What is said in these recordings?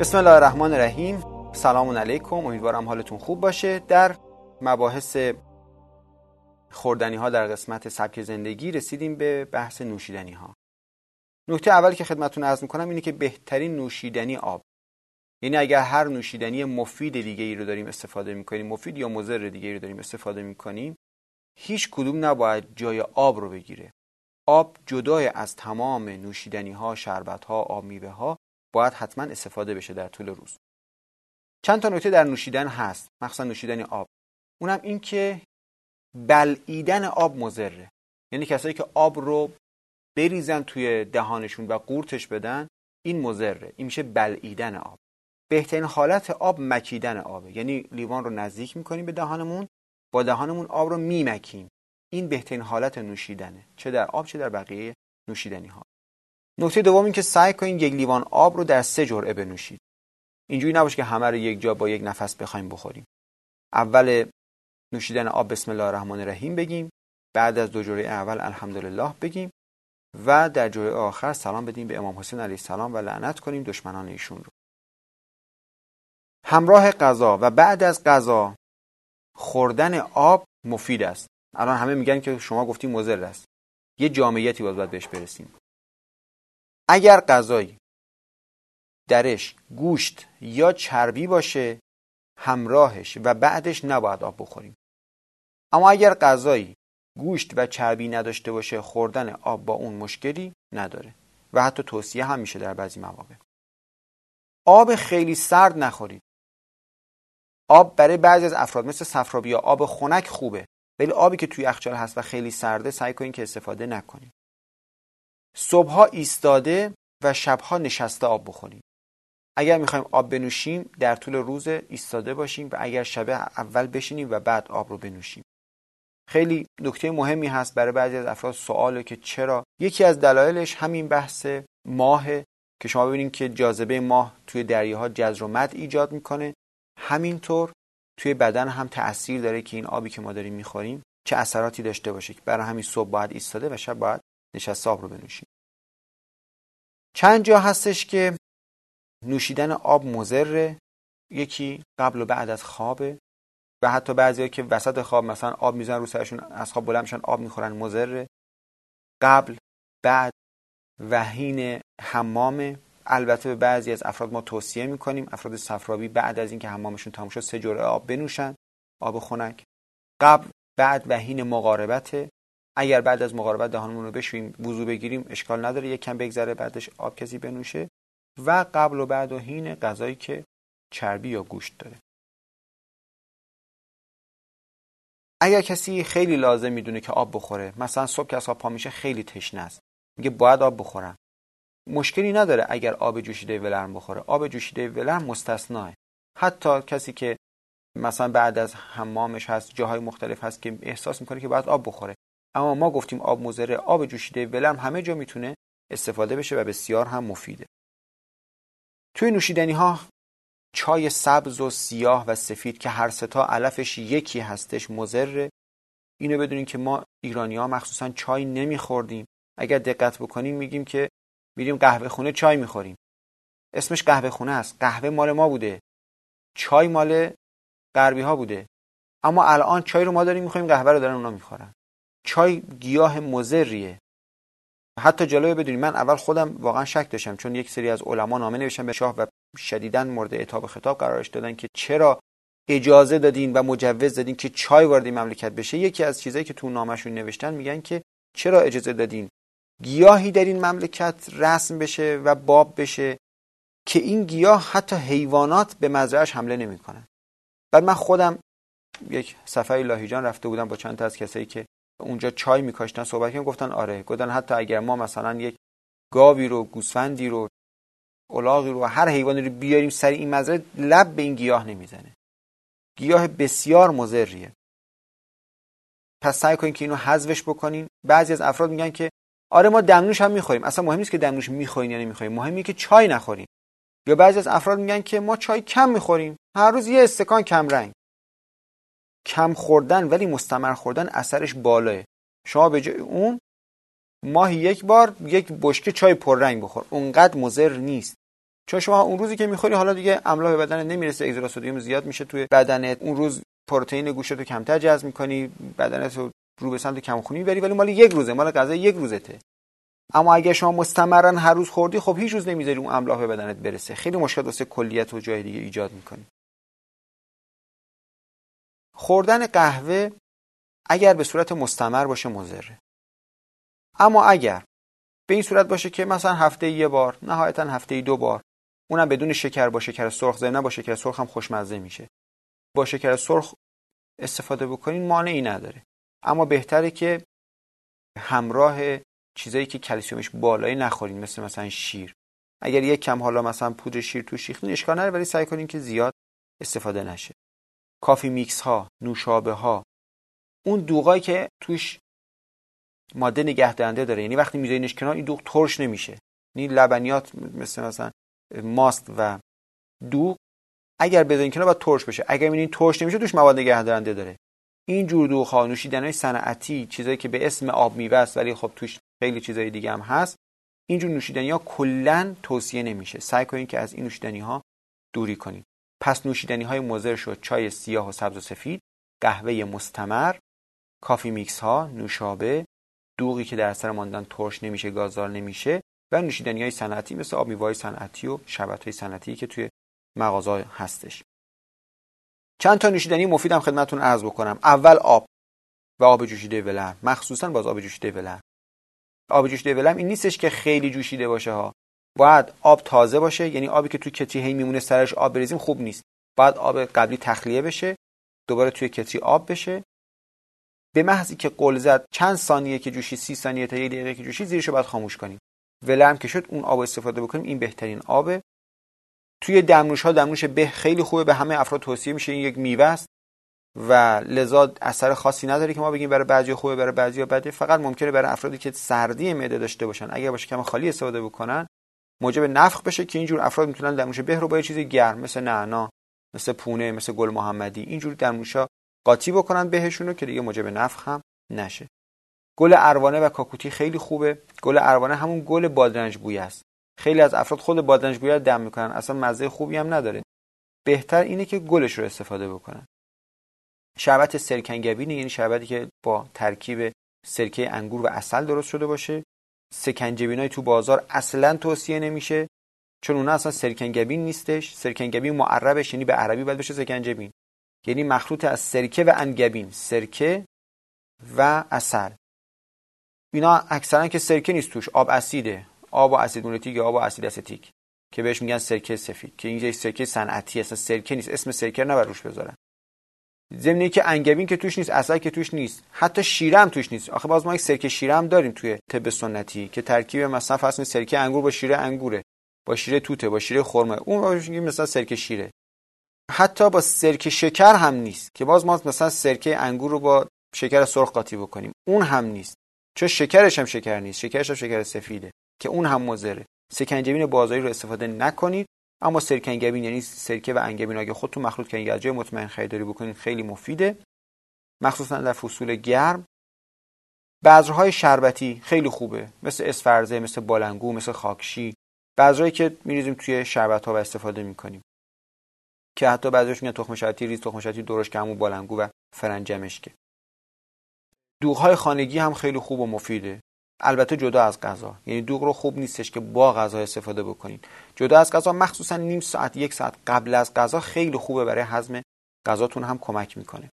بسم الله الرحمن الرحیم سلام علیکم امیدوارم حالتون خوب باشه. در مباحث خوردنی ها در قسمت سبک زندگی رسیدیم به بحث نوشیدنی ها نکته اولی که خدمتتون عرض می‌کنم اینه که بهترین نوشیدنی آب. یعنی اگر هر نوشیدنی مفید دیگه ای رو داریم استفاده می‌کنیم مفید یا مضر دیگه ای رو داریم استفاده می‌کنیم هیچ کدوم نباید جای آب رو بگیره. آب جدای از تمام نوشیدنی ها شربت ها آب میوه ها باید حتما استفاده بشه در طول روز. چند تا نکته در نوشیدن هست. مخصوصا نوشیدن آب. اونم این که بلعیدن آب مضره. یعنی کسایی که آب رو بریزن توی دهانشون و قورتش بدن این مضره. این میشه بلعیدن آب. بهترین حالت آب مکیدن آبه. یعنی لیوان رو نزدیک می‌کنیم به دهانمون با دهانمون آب رو میمکیم. این بهترین حالت نوشیدنه. چه در آب چه در بقیه نوشیدنی ها نکته دوم این که سعی کنید یک لیوان آب رو در سه جرعه بنوشید. اینجوری نباشه که همه رو یک جا با یک نفس بخوایم بخوریم. اول نوشیدن آب بسم الله الرحمن الرحیم بگیم بعد از دو جرعه اول الحمدلله بگیم و در جرعه آخر سلام بدیم به امام حسین علیه السلام و لعنت کنیم دشمنان ایشون رو. همراه غذا و بعد از غذا خوردن آب مفید است. الان همه میگن که شما گفتی مضر است. یه جامعیتی باید, باید بهش برسیم. اگر غذایی درش گوشت یا چربی باشه همراهش و بعدش نباید آب بخوریم. اما اگر غذایی گوشت و چربی نداشته باشه خوردن آب با اون مشکلی نداره. و حتی توصیه هم میشه در بعضی مواقع. آب خیلی سرد نخورید. آب برای بعضی از افراد مثل صفرابی یا آب خنک خوبه. ولی آبی که توی یخچال هست و خیلی سرده سعی کنید که استفاده نکنید. صبحها ایستاده و شبها نشسته آب بخوریم. اگر می‌خوایم آب بنوشیم در طول روز ایستاده باشیم و اگر شب اول بشینیم و بعد آب رو بنوشیم. خیلی نکته مهمی هست برای بعضی از افراد سواله که چرا. یکی از دلایلش همین بحث ماه که شما ببینید که جاذبه ماه توی دریاها جزر و مد ایجاد می‌کنه. همینطور توی بدن هم تاثیر داره که این آبی که ما داریم می‌خوریم چه اثراتی داشته باشه. که برای همین صبح باید ایستاده و شب باید نشسته آب رو بنوشیم چند جا هستش که نوشیدن آب مزره یکی قبل و بعد از خوابه. و حتی بعضیا که وسط خواب مثلا آب می‌زنن رو سرشون از خواب بلند میشن آب می‌خورن مزره قبل بعد وحین حمام البته به بعضی از افراد ما توصیه می‌کنیم. افراد صفرابی بعد از اینکه حمامشون تموم شد سه جرعه آب بنوشن آب خنک. قبل بعد وحین مقاربته. اگر بعد از مقاربت دهانمون رو بشویم وضو بگیریم اشکال نداره یک کم بگذره بعدش آب کسی بنوشه. و قبل و بعد و حین غذایی که چربی یا گوشت داره. اگر کسی خیلی لازم می‌دونه که آب بخوره مثلا صبح که از پا میشه خیلی تشنه است. میگه باید آب بخورم. مشکلی نداره اگر آب جوشیده ولرم بخوره. آب جوشیده ولرم مستثناه حتی کسی که مثلا بعد از حمامش هست جاهای مختلف هست که احساس می‌کنه که باید آب بخوره. اما ما گفتیم آب مزره آب جوشیده ولرم همه جا می‌تونه استفاده بشه و بسیار هم مفیده. توی نوشیدنی ها چای سبز و سیاه و سفید که هر ستا علفش یکی هستش مزره اینو بدونین که ما ایرانی ها مخصوصا چای نمیخوردیم. اگر دقت بکنیم میگیم که میریم قهوه خونه چای می‌خوریم. اسمش قهوه خونه است. قهوه مال ما بوده. چای مال غربی ها بوده. اما الان چای رو ما داریم می‌خوریم قهوه رو دارن اونا می‌خورن. چای گیاه مزریه حتی جلوی بدونیم من اول خودم واقعا شک داشتم چون یک سری از علما نامه نوشتن به شاه و شدیدا مورد اعتاب خطاب قرارش دادن که چرا اجازه دادین و مجوز دادین که چای وارد مملکت بشه. یکی از چیزایی که تو نامشون نوشتن میگن که چرا اجازه دادین گیاهی در این مملکت رسم بشه و باب بشه که این گیاه حتی حیوانات به مزرعش حمله نمی‌کنن. بعد من خودم یک سفری لاهیجان رفته بودم با چند تا از کسایی که اونجا چای میکاشتن صحبت کردن گفتن آره. گفتن حتی اگر ما مثلا یک گاوی رو گوسفندی رو الاغی رو هر حیوانی رو بیاریم سر این مزرعه لب به این گیاه نمی‌زنه. گیاه بسیار مضریه. پس سعی کنین که اینو حذفش بکنین. بعضی از افراد میگن که آره ما دمنوش هم می‌خوریم. اصلا مهم نیست که دمنوش می‌خورین یا نمی‌خورین. مهمه که چای نخورین. یا بعضی از افراد میگن که ما چای کم می‌خوریم. هر روز یه استکان کم رنگ. کم خوردن ولی مستمر خوردن اثرش بالاه. شما به جای اون ماهی یک بار یک بشکه چای پررنگ بخور. اونقدر مضر نیست. چون شما اون روزی که می‌خوری حالا دیگه املاح به بدن نمی‌رسه اگزوسودیوم زیاد میشه توی بدنت. اون روز پروتئین گوشت رو کمتر جذب می‌کنی بدنت رو رو به سمت کمخونی می‌بری ولی مال یک روزه مال غذا یک روزته. اما اگه شما مستمرا هر روز خوردی خب هیچ روز نمی‌ذاری اون املاح به بدنت برسه. خیلی مشکل واسه کلیت و جای دیگه ایجاد می‌کنی. خوردن قهوه اگر به صورت مستمر باشه مضره. اما اگر به این صورت باشه که مثلا هفته یه بار نهایتا هفته دو بار اونم بدون شکر با شکر سرخ زنه با شکر سرخ هم خوشمزه میشه. با شکر سرخ استفاده بکنین مانعی نداره. اما بهتره که همراه چیزایی که کلسیومش بالایی نخورین مثل مثلا شیر. اگر یک کم حالا مثلا پودر شیر تو شیختین اشکال نداره ولی سعی کنین که زیاد استفاده نشه. کافی میکس ها نوشابه ها اون دوغایی که توش ماده نگهدارنده داره یعنی وقتی میذارینش کنار این دوغ ترش نمیشه. یعنی لبنیات مثل مثلا ماست و دوغ اگر بذارین کنار باید ترش بشه. اگر می‌بینین ترش نمیشه توش مواد نگهدارنده داره. این جور دوغ ها نوشیدنی صنعتی چیزایی که به اسم آب میوه است ولی خب توش خیلی چیزای دیگه هم هست اینجور نوشیدنی ها کلا توصیه نمیشه. سعی کنید که از این نوشیدنی ها دوری کنید پس نوشیدنی های مضر شد. چای سیاه و سبز و سفید قهوه مستمر کافی میکس ها نوشابه دوغی که در اثر ماندن ترش نمیشه گازدار نمیشه و نوشیدنی های صنعتی مثل آب میوه صنعتی و شربت های صنعتی که توی مغازه هستش. چند تا نوشیدنی مفیدم خدمتتون عرض بکنم. اول آب و آب جوشیده ولرم مخصوصا باز آب جوشیده ولرم آب جوشیده ولرم این نیستش که خیلی جوشیده باشه ها. باید آب تازه باشه یعنی آبی که توی کتری هی میمونه سرش آب بریزیم خوب نیست. باید آب قبلی تخلیه بشه دوباره توی کتری آب بشه. به محضی که قل زد چند ثانیه که جوشی سی ثانیه تا یک دقیقه که جوشی زیرشو باید خاموش کنیم. ولرم که شد اون آب استفاده بکنیم این بهترین آبه. توی دمنوش ها دمنوش به خیلی خوبه به همه افراد توصیه میشه این یک میوه است. و لذا اثر خاصی نداره که ما بگیم برای بعضی خوبه برای بعضی بده. فقط ممکنه برای افرادی که سردی معده داشته باشن اگر باشه کم خالی استفاده بکنن موجب نفخ بشه که اینجور افراد می‌تونن دمنوش به رو با یه چیزی گرم مثل نعنا مثل پونه مثل گل محمدی اینجور دمنوشا قاطی بکنن بهشون رو که دیگه موجب نفخ هم نشه. گل اروانه و کاکوتی خیلی خوبه. گل اروانه همون گل بادرنج بوی است. خیلی از افراد خود بادرنج بوی دم می‌کنن. اصلا مزه خوبی هم نداره. بهتر اینه که گلش رو استفاده بکنن. شربت سرکنگبینی یعنی شربتی که با ترکیب سرکه انگور و اصل درست شده باشه. سکنجبینای تو بازار اصلا توصیه نمیشه چون اونا اصلا سرکنگبین نیستش. سرکنگبین معربش یعنی به عربی باید بشه سرکنجبین. یعنی مخلوط از سرکه و انگبین سرکه و اصل اینا اکثرا که سرکه نیست توش آب اسیده. آب و اسید یا آب و اسید استیک که بهش میگن سرکه سفید که اینجا سرکه صنعتی اصلا سرکه نیست. اسم سرکه نبر روش بذارن. ضمن که انگبین که توش نیست اصلا که توش نیست حتی شیره توش نیست. آخه باز ما یک سرکه شیره داریم توی طب سنتی که ترکیب مثلا فصل سرکه انگور با شیره انگوره با شیره توته با شیره خرمه. اون مثلا سرکه شیره. حتی با سرکه شکر هم نیست که باز ما مثلا سرکه انگور رو با شکر سرخ قاطی بکنیم. اون هم نیست. چون شکرش هم شکر نیست. شکرش هم شکر سفیده که اون هم مضره. سکنجبین بازاری رو استفاده نکنید. اما سرکنگبین یعنی سرکه و انگبین اگه خودتون مخلوط کنید از جای مطمئن خریداری بکنید خیلی مفیده. مخصوصا در فصول گرم. بذرهای شربتی خیلی خوبه. مثل اسفرزه مثل بالنگو مثل خاکشی. بذرهایی که میریزیم توی شربت ها و استفاده می‌کنیم. که حتی بعضیش میگن تخم ریز تخم شربتی درشت کمو بالنگو و فرنجمشکه دوغهای خانگی هم خیلی خوب و مفیده. البته جدا از غذا. یعنی دوغ رو خوب نیستش که با غذا استفاده بکنید جدا از غذا مخصوصا نیم ساعت یک ساعت قبل از غذا خیلی خوبه برای هضم غذاتون هم کمک می‌کنه.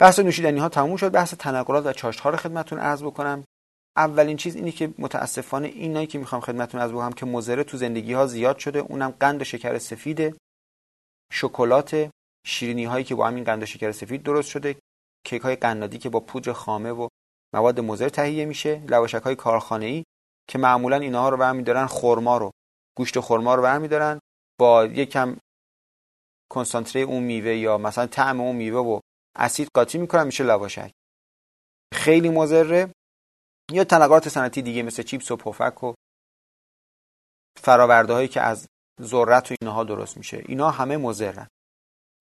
بحث نوشیدنی ها تموم شد. بحث تنقلات و چاشت ها رو خدمتتون عرض بکنم. اولین چیز اینی که متاسفانه اینایی که می‌خوام خدمتتون عرض بکنم که مضره تو زندگی ها زیاد شده. اونم قند و شکر سفیده شکلات شیرینی هایی که با همین قند و شکر سفید درست شده. کیک های قنادی که با پودر خامه و مواد مضر تهیه میشه لواشک های کارخانه ای که معمولا اینها رو برمیدارن خرما رو گوشت خرما رو برمیدارن با یکم کنسانتره اون میوه یا مثلا طعم اون میوه و اسید قاطی می‌کنن میشه لواشک. خیلی مضره. یا تنقلات صنعتی دیگه مثل چیپس و پفک و فراورده هایی که از ذرت و اینها درست میشه. اینا همه مضرن.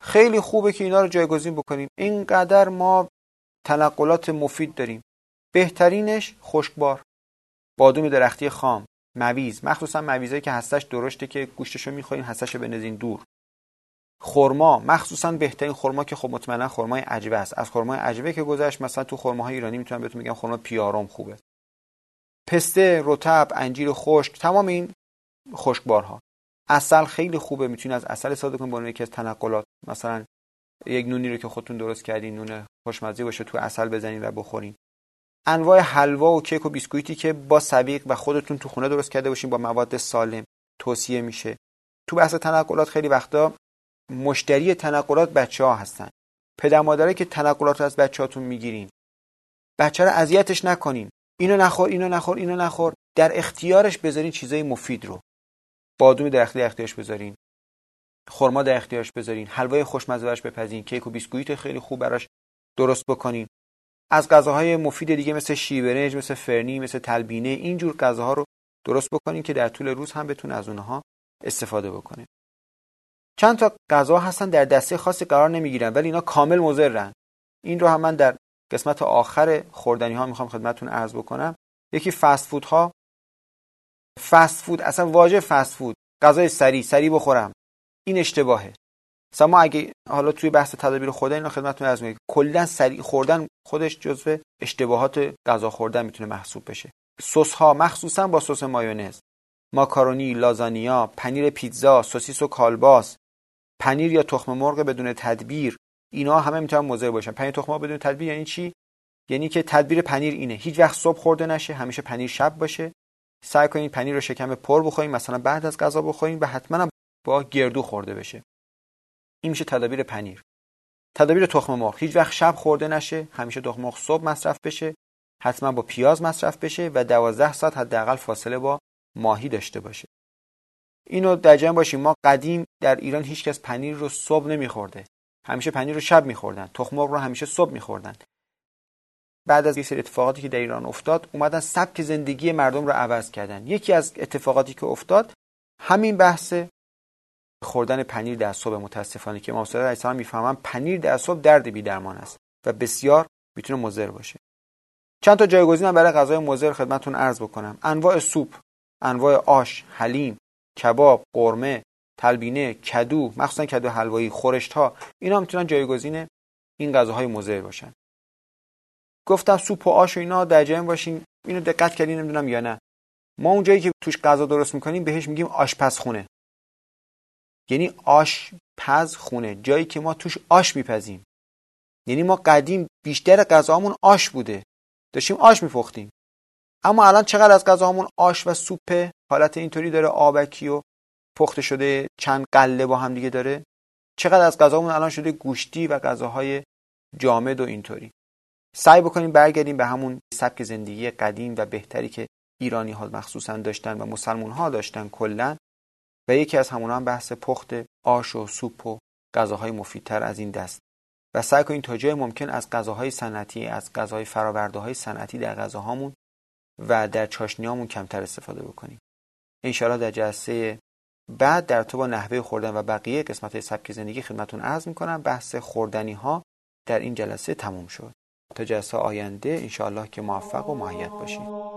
خیلی خوبه که اینا رو جایگزین بکنیم. اینقدر ما تنقلات مفید داریم. بهترینش خشکبار. بادوم درختی خام مویز. مخصوصا مویزایی که هستش درشته که گوشتشو می‌خورین هستش بنزین دور. خرما مخصوصا بهترین خرما که خب مطمئنا خرمای عجبه است. از خرمای عجبه که گذشت مثلا تو خرماهای ایرانی می‌تونم بهتون بگم خرما پیارم خوبه. پسته رطب انجیر خشک تمام این خشکبارها. اصل خیلی خوبه می‌تونید از اصل استفاده کنید به عنوان یکی از تنقلات. مثلا یک نونی رو که خودتون درست کردین نون خوشمزه باشه تو اصل بزنین و بخورین. انواع حلوا و کیک و بیسکویتی که با سویق و خودتون تو خونه درست کرده باشین با مواد سالم توصیه میشه. تو بحث تنقلات خیلی وقتا مشتری تنقلات بچه ها هستن. پدر مادره که تنقلات رو از بچهاتون می‌گیرین. بچه رو اذیتش نکنین. اینو نخور اینو نخور اینو نخور. در اختیارش بذارین چیزای مفید رو. بادومی در اختیارش بذارین. خرما در اختیارش بذارین. حلوای خوشمزه براش بپزین. کیک و بیسکویت خیلی خوب براش درست بکنین. از غذاهای مفید دیگه مثل شیبرنج مثل فرنی مثل تلبینه اینجور غذاها رو درست بکنین که در طول روز هم بتونه از اونها استفاده بکنه. چند تا غذا هستن در دسته خاصی قرار نمی‌گیرن ولی اینا کامل مضرن. این رو هم من در قسمت آخر خوردنی ها می‌خوام خدمتتون عرض بکنم. یکی فست فود ها فست فود اصلا واژه فست فود. غذای سریع سریع بخورم. این اشتباهه. مثلا ما اگه حالا توی بحث تدابیر خوردن اینا خدمتتون عرض می‌کنم کلا سریع خوردن خودش جزو اشتباهات غذا خوردن می‌تونه محسوب بشه. سس ها مخصوصا با سس مایونز. ماکارونی لازانیا پنیر پیتزا سوسیس و کالباس. پنیر یا تخم مرغ بدون تدبیر. اینا همه می‌تونن مضر باشن. پنیر تخم مرغ بدون تدبیر یعنی چی؟ یعنی که تدبیر پنیر اینه. هیچ وقت صبح خورده نشه همیشه پنیر شب باشه. سعی کنید پنیر رو شکم پر بخورید مثلا بعد از غذا بخورید و حتما با گردو خورده بشه. این میشه تدابیر پنیر. تدابیر تخم مرغ. هیچ وقت شب خورده نشه همیشه تخم مرغ صبح مصرف بشه حتما با پیاز مصرف بشه و 12 ساعت حداقل فاصله با ماهی داشته باشه. اینو در جمع باشیم. ما قدیم در ایران هیچکس پنیر رو صبح نمیخورده. همیشه پنیر رو شب میخوردن. تخم مرغ رو همیشه صبح میخوردن. بعد از یه سری اتفاقاتی که در ایران افتاد اومدن سبک زندگی مردم رو عوض کردن. یکی از اتفاقاتی که افتاد همین بحث خوردن پنیر در صبح متاسفانه که امام صادق می‌فهمن پنیر در صبح درد بی درمان است و بسیار می‌تونه مضر باشه. چند تا جایگزین برای غذای مضر خدمتتون عرض بکنم. انواع سوپ انواع آش حلیم کباب قرمه تلبینه کدو مخصوصا کدو حلوایی خورشت ها اینا می‌تونن جایگزین این غذاهای مضر باشن. گفتم سوپ و آش و اینا در جمع باشین. اینو دقت کردین نمی‌دونم یا نه. ما اون جایی که توش غذا درست می‌کنیم بهش میگیم آشپزخونه. یعنی آش پز خونه جایی که ما توش آش میپزیم. یعنی ما قدیم بیشتر غذامون آش بوده. داشتیم آش میپختیم. اما الان چقدر از غذاهامون آش و سوپ حالت اینطوری داره آبکی و پخته شده چند قله با هم دیگه داره چقدر از غذامون الان شده گوشتی و غذاهای جامد و اینطوری. سعی بکنیم برگردیم به همون سبک زندگی قدیم و بهتری که ایرانی ها مخصوصا داشتن و مسلمون ها داشتن کلا. و یکی از همون هم بحث پخت آش و سوپ و غذاهای مفیدتر از این دست. و سعی کنیم تا جای ممکن از غذاهای صنعتی از غذاهای فراورده های صنعتی در غذاهامون و در چاشنیامون کمتر استفاده بکنیم. انشاءالله در جلسه بعد در تو با نحوه خوردن و بقیه قسمت سبک زندگی خدمتون عرض می‌کنم. بحث خوردنی ها در این جلسه تموم شد. تا جلسه آینده انشاءالله که موفق و معید باشید